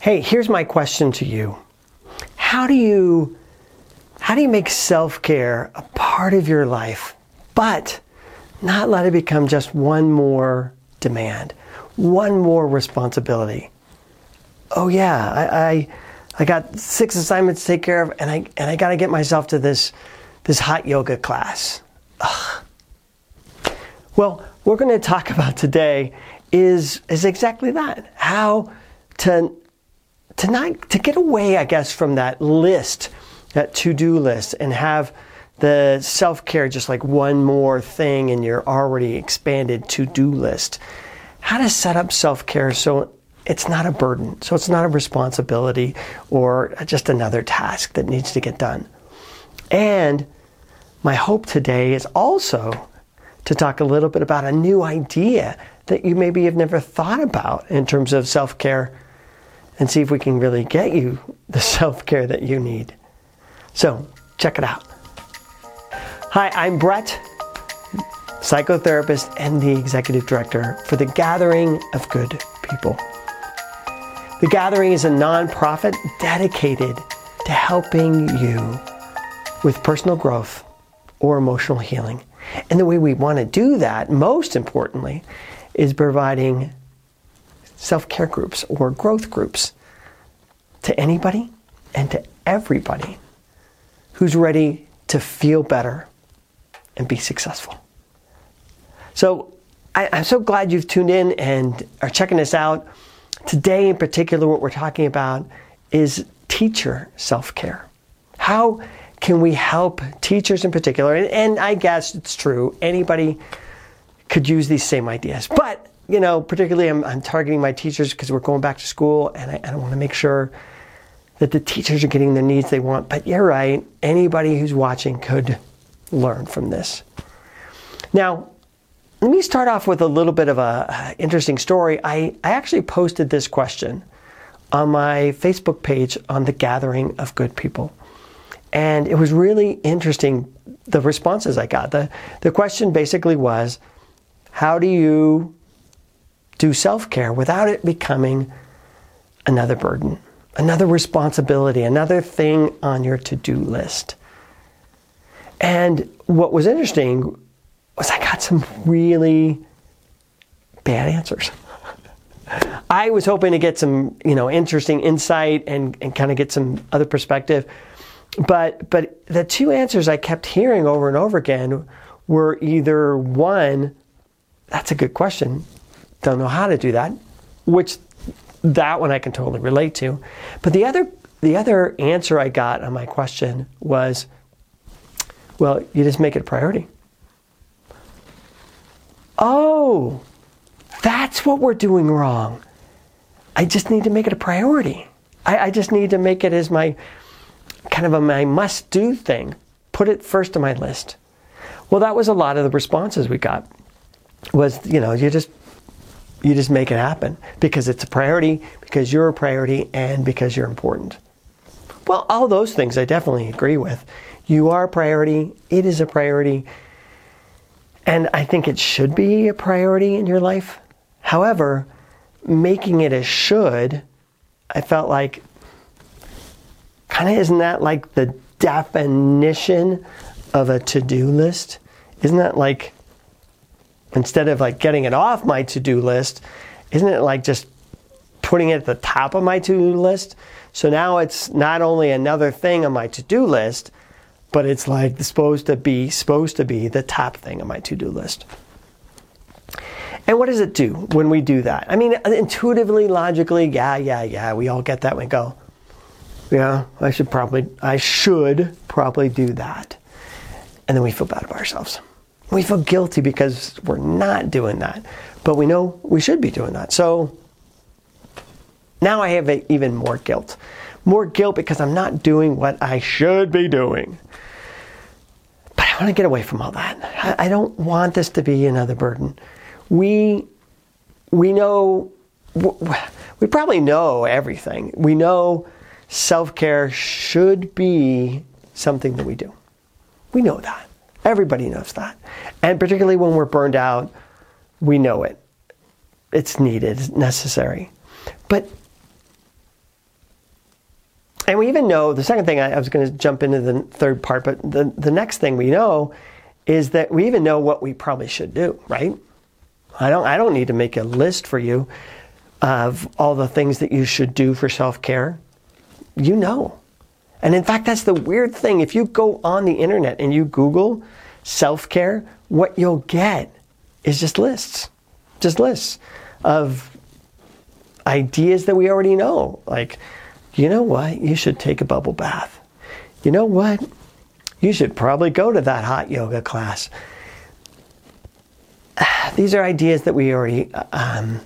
Hey, here's my question to you. How do you how do you make self-care a part of your life, but not let it become just one more demand, one more responsibility? Oh yeah, I, I I got six assignments to take care of, and I and I got to get myself to this this hot yoga class. Ugh. Well, what we're going to talk about today is is exactly that: how to to not to get away, I guess, from that list, that to do list, and have the self care just like one more thing in your already expanded to do list. How to set up self care so it's not a burden, so it's not a responsibility or just another task that needs to get done. And my hope today is also to talk a little bit about a new idea that you maybe have never thought about in terms of self care and see if we can really get you the self care that you need. So, check it out. Hi, I'm Brett, psychotherapist and the executive director for the Gathering of Good People. The Gathering is a nonprofit dedicated to helping you with personal growth or emotional healing. And the way we want to do that, most importantly, is providing self care groups or growth groups to anybody and to everybody who's ready to feel better and be successful. So I, am so glad you've tuned in and are checking us out. Today, in particular, what we're talking about is teacher self care. How can we help teachers in particular? And, and, I guess it's true, anybody could use these same ideas. But, you know, particularly I'm, I'm targeting my teachers because we're going back to school and I, I want to make sure that the teachers are getting the needs they want. But you're right, anybody who's watching could learn from this. Now, let me start off with a little bit of a interesting story. I, I actually posted this question on my Facebook page on the Gathering of Good People. And it was really interesting the responses I got. The, the question basically was how do you do self care without it becoming another burden, another responsibility, another thing on your to do list? And what was interesting was I got some really bad answers. I was hoping to get some, you know, interesting insight and, and kind of get some other perspective. But but the two answers I kept hearing over and over again were either one, that's a good question. Don't know how to do that, which that one I can totally relate to. But the other the other answer I got on my question was, well, you just make it a priority. Oh, that's what we're doing wrong. I just need to make it a priority. I, I just need to make it as my kind of a my must do thing. Put it first on my list. Well, that was a lot of the responses we got. Was you know you just you just make it happen because it's a priority, because you're a priority, and because you're important. Well, all those things I definitely agree with. You are a priority. It is a priority and I think it should be a priority in your life. However, making it a should, I felt like kind of isn't that like the definition of a to do list? Isn't that like instead of like getting it off my to do list, isn't it like just putting it at the top of my to do list? So now it's not only another thing on my to do list, but it's like supposed to be supposed to be the top thing on my to-do list. And what does it do when we do that? I mean, uh, intuitively, logically, yeah, yeah, yeah, we all get that. We go, yeah, I should probably, I should probably do that. And then we feel bad about ourselves. We feel guilty because we're not doing that, but we know we should be doing that. So now I have even more guilt. More guilt because I'm not doing what I should be doing. But I want to get away from all that. I don't want this to be another burden. We we know we probably know everything. We know self-care should be something that we do. We know that. Everybody knows that. And particularly when we're burned out, we know it. It's needed, it's necessary. But And we even know the second thing, I, I was going to jump into the third part, but the, the next thing we know is that we even know what we probably should do, right? I don't, I don't need to make a list for you of all the things that you should do for self care. You know. And in fact, that's the weird thing. If you go on the internet and you Google self care, what you'll get is just lists, just lists of ideas that we already know. Like, you know what? You should take a bubble bath. You know what? You should probably go to that hot yoga class. These are ideas that we already, um,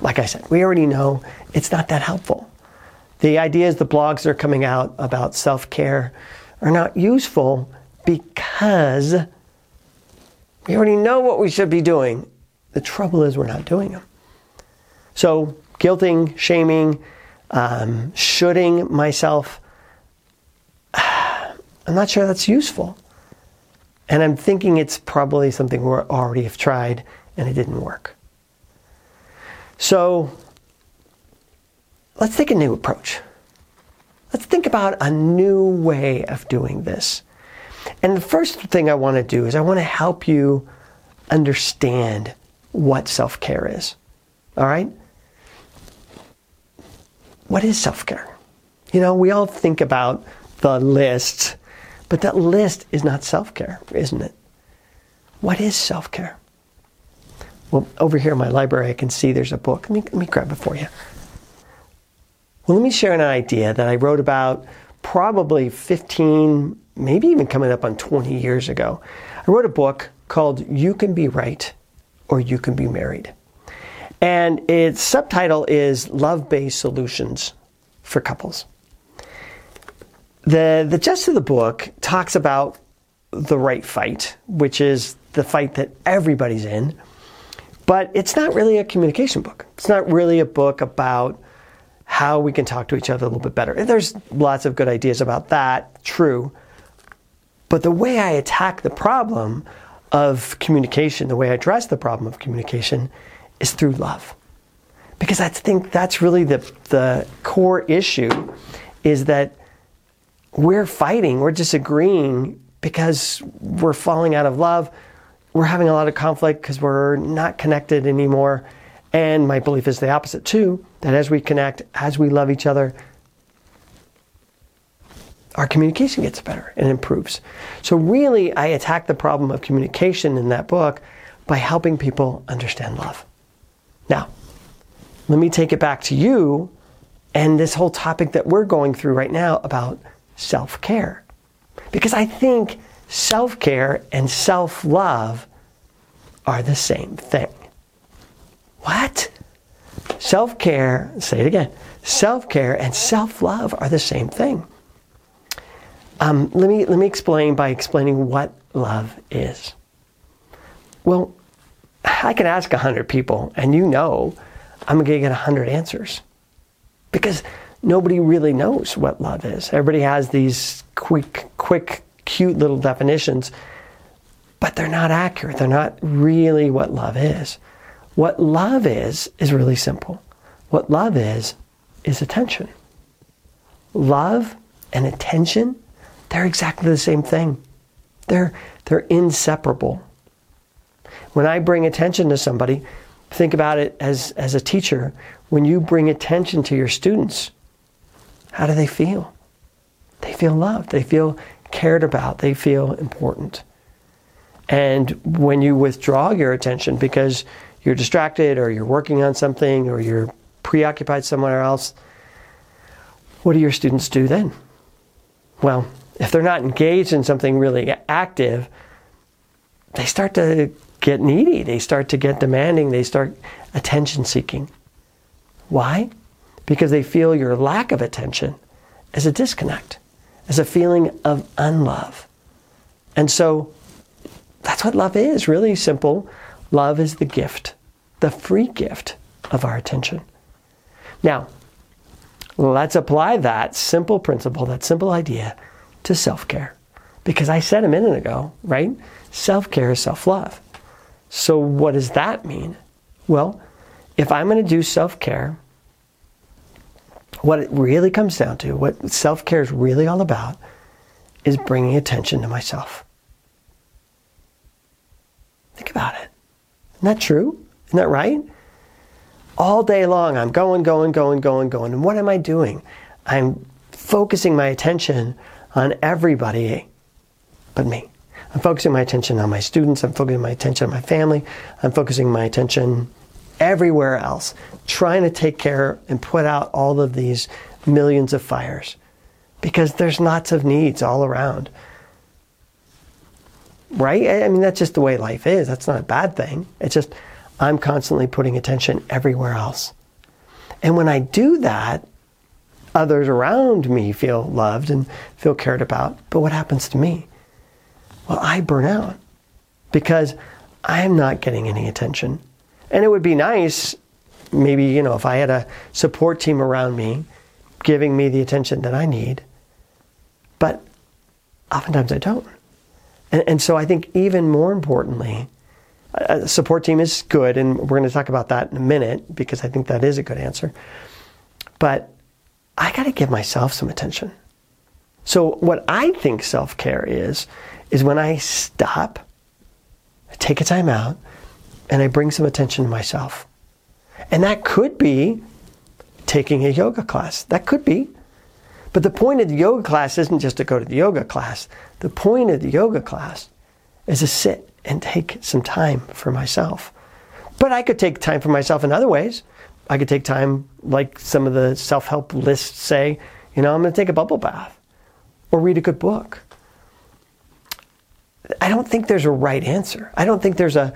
like I said, we already know it's not that helpful. The ideas, the blogs that are coming out about self care are not useful because we already know what we should be doing. The trouble is, we're not doing them. So, guilting, shaming, um, myself, I'm not sure that's useful. And I'm thinking it's probably something we already have tried and it didn't work. So let's take a new approach. Let's think about a new way of doing this. And the first thing I want to do is I want to help you understand what self care is. All right? What is self care? You know, we all think about the list, but that list is not self care, isn't it? What is self care? Well, over here in my library, I can see there's a book. Let me, let me grab it for you. Well, let me share an idea that I wrote about probably 15, maybe even coming up on 20 years ago. I wrote a book called You Can Be Right or You Can Be Married. And its subtitle is Love Based Solutions for Couples. The, the gist of the book talks about the right fight, which is the fight that everybody's in but it's not really a communication book. It's not really a book about how we can talk to each other a little bit better. And There's lots of good ideas about that, true. But the way I attack the problem of communication, the way I address the problem of communication, is through love. Because I think that's really the, the core issue is that we're fighting, we're disagreeing because we're falling out of love we're having a lot of conflict because we're not connected anymore. And my belief is the opposite too that as we connect, as we love each other, our communication gets better and improves. So, really, I attack the problem of communication in that book by helping people understand love. Now, let me take it back to you and this whole topic that we're going through right now about self care. Because I think self care and self love are the same thing. What? Self care, say it again, self care and self love are the same thing. Um, let, me, let me explain by explaining what love is. Well, I can ask 100 people, and you know I'm going to get 100 answers. Because nobody really knows what love is. Everybody has these quick, quick cute little definitions, but they're not accurate. They're not really what love is. What love is, is really simple. What love is, is attention. Love and attention, they're exactly the same thing. They're, they're inseparable. When I bring attention to somebody, think about it as, as a teacher. When you bring attention to your students, how do they feel? They feel loved. They feel cared about, they feel important. And when you withdraw your attention because you're distracted or you're working on something or you're preoccupied somewhere else, what do your students do then? Well, if they're not engaged in something really active, they start to get needy, they start to get demanding, they start attention seeking. Why? Because they feel your lack of attention as a disconnect as a feeling of unlove. And so that's what love is really simple. Love is the gift, the free gift of our attention. Now, let's apply that simple principle, that simple idea to self care. Because I said a minute ago, right? Self care is self love. So, what does that mean? Well, if I'm going to do self care, what it really comes down to, what self care is really all about, is bringing attention to myself. Think about it. Isn't that true? Isn't that right? All day long, I'm going, going, going, going, going. And what am I doing? I'm focusing my attention on everybody but me. I'm focusing my attention on my students. I'm focusing my attention on my family. I'm focusing my attention everywhere else, trying to take care and put out all of these millions of fires because there's lots of needs all around. Right? I mean, that's just the way life is. That's not a bad thing. It's just I'm constantly putting attention everywhere else. And when I do that, others around me feel loved and feel cared about. But what happens to me? Well, I burn out because I'm not getting any attention. And it would be nice, maybe, you know, if I had a support team around me giving me the attention that I need. But oftentimes I don't. And, and so I think even more importantly, a support team is good, and we're going to talk about that in a minute because I think that is a good answer. But I got to give myself some attention. So, what I think self care is, is when I stop, I take a time out, and I bring some attention to myself. And that could be taking a yoga class. That could be. But the point of the yoga class isn't just to go to the yoga class. The point of the yoga class is to sit and take some time for myself. But I could take time for myself in other ways. I could take time, like some of the self help lists say, you know, I'm going to take a bubble bath or read a good book. I don't think there's a right answer. I don't think there's a,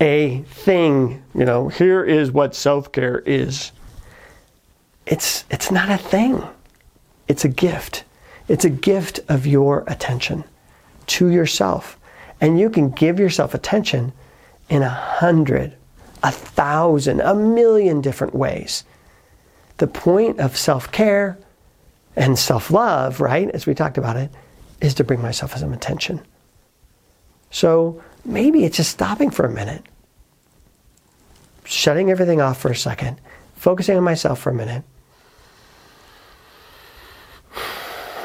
a thing, you know, here is what self care is. It's, it's not a thing, it's a gift. It's a gift of your attention to yourself. And you can give yourself attention in a hundred, a thousand, a million different ways. The point of self care and self love, right, as we talked about it, is to bring myself some attention. So maybe it's just stopping for a minute, shutting everything off for a second, focusing on myself for a minute,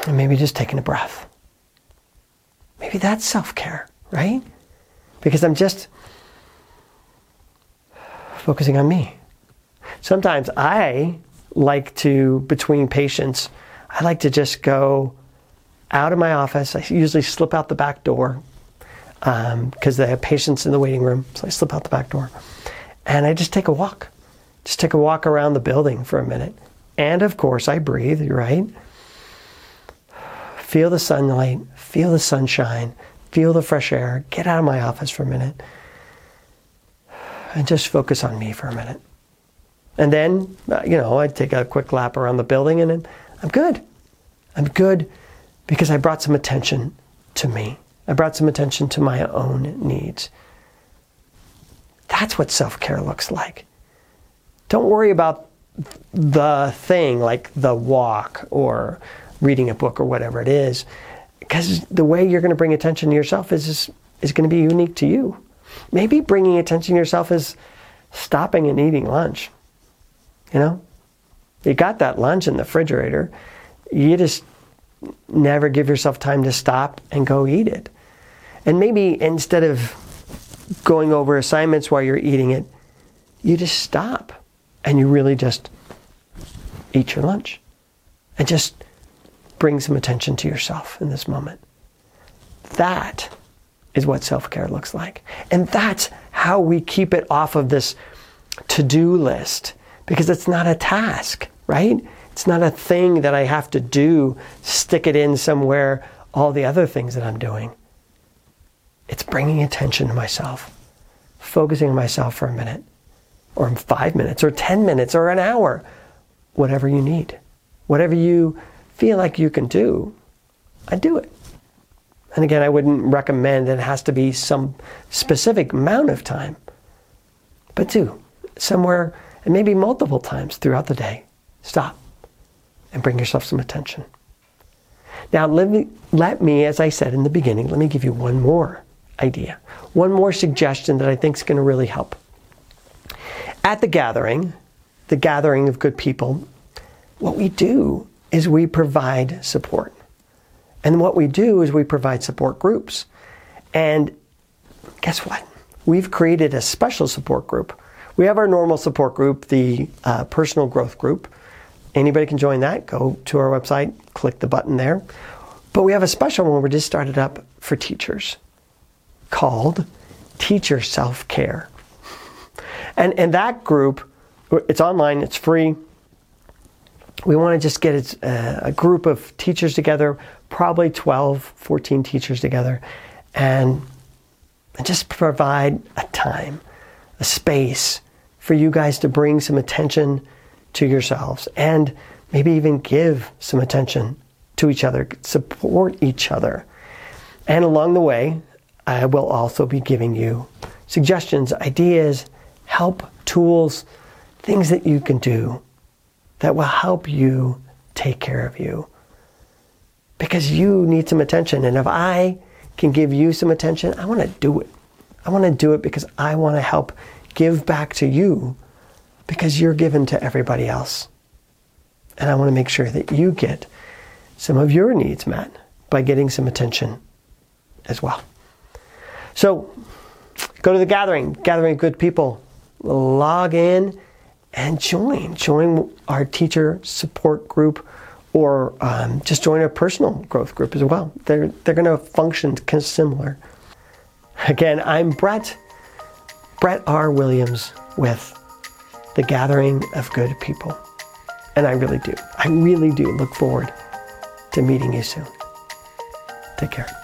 and maybe just taking a breath. Maybe that's self care right? Because I'm just focusing on me. Sometimes I like to, between patients, I like to just go out of my office. I usually slip out the back door because um, they have patients in the waiting room. So I slip out the back door and I just take a walk. Just take a walk around the building for a minute. And of course, I breathe, right? Feel the sunlight, feel the sunshine, feel the fresh air, get out of my office for a minute, and just focus on me for a minute. And then, uh, you know, I take a quick lap around the building and then I'm good. I'm good because I brought some attention to me. I brought some attention to my own needs. That's what self care looks like. Don't worry about the thing like the walk or reading a book or whatever it is because the way you're going to bring attention to yourself is, is, is going to be unique to you. Maybe bringing attention to yourself is stopping and eating lunch. You know, you got that lunch in the refrigerator. You just never give yourself time to stop and go eat it. And maybe instead of going over assignments while you're eating it, you just stop and you really just eat your lunch and just bring some attention to yourself in this moment. That is what self care looks like. And that's how we keep it off of this to do list because it's not a task, right? It's not a thing that I have to do, stick it in somewhere, all the other things that I'm doing. It's bringing attention to myself, focusing on myself for a minute, or five minutes, or 10 minutes, or an hour, whatever you need, whatever you feel like you can do, I do it. And again, I wouldn't recommend that it has to be some specific amount of time, but do somewhere and maybe multiple times throughout the day. Stop and bring yourself some attention. Now, let me, let me, as I said in the beginning, let me give you one more idea, one more suggestion that I think is going to really help. At the gathering, the gathering of good people, what we do is we provide support. And what we do is we provide support groups. And guess what? We've created a special support group. We have our normal support group, the uh, personal growth group. Anybody can join that. Go to our website, click the button there. But we have a special one we just started up for teachers called Teacher Self Care. And, and that group, it's online, it's free. We want to just get a, a group of teachers together, probably 12, 14 teachers together, and, and just provide a time, a space for you guys to bring some attention to yourselves and maybe even give some attention to each other, support each other. And along the way, I will also be giving you suggestions, ideas, help, tools, things that you can do that will help you take care of you. Because you need some attention. And if I can give you some attention, I want to do it. I want to do it because I want to help give back to you because you're given to everybody else. And I want to make sure that you get some of your needs met by getting some attention as well. So go to the gathering, gathering good people, log in and join. Join our teacher support group or um, just join a personal growth group as well. They're, they're going to function kind of similar. Again, I'm Brett, Brett R. Williams with the Gathering of Good People. And I really do. I really do look forward to meeting you soon. Take care.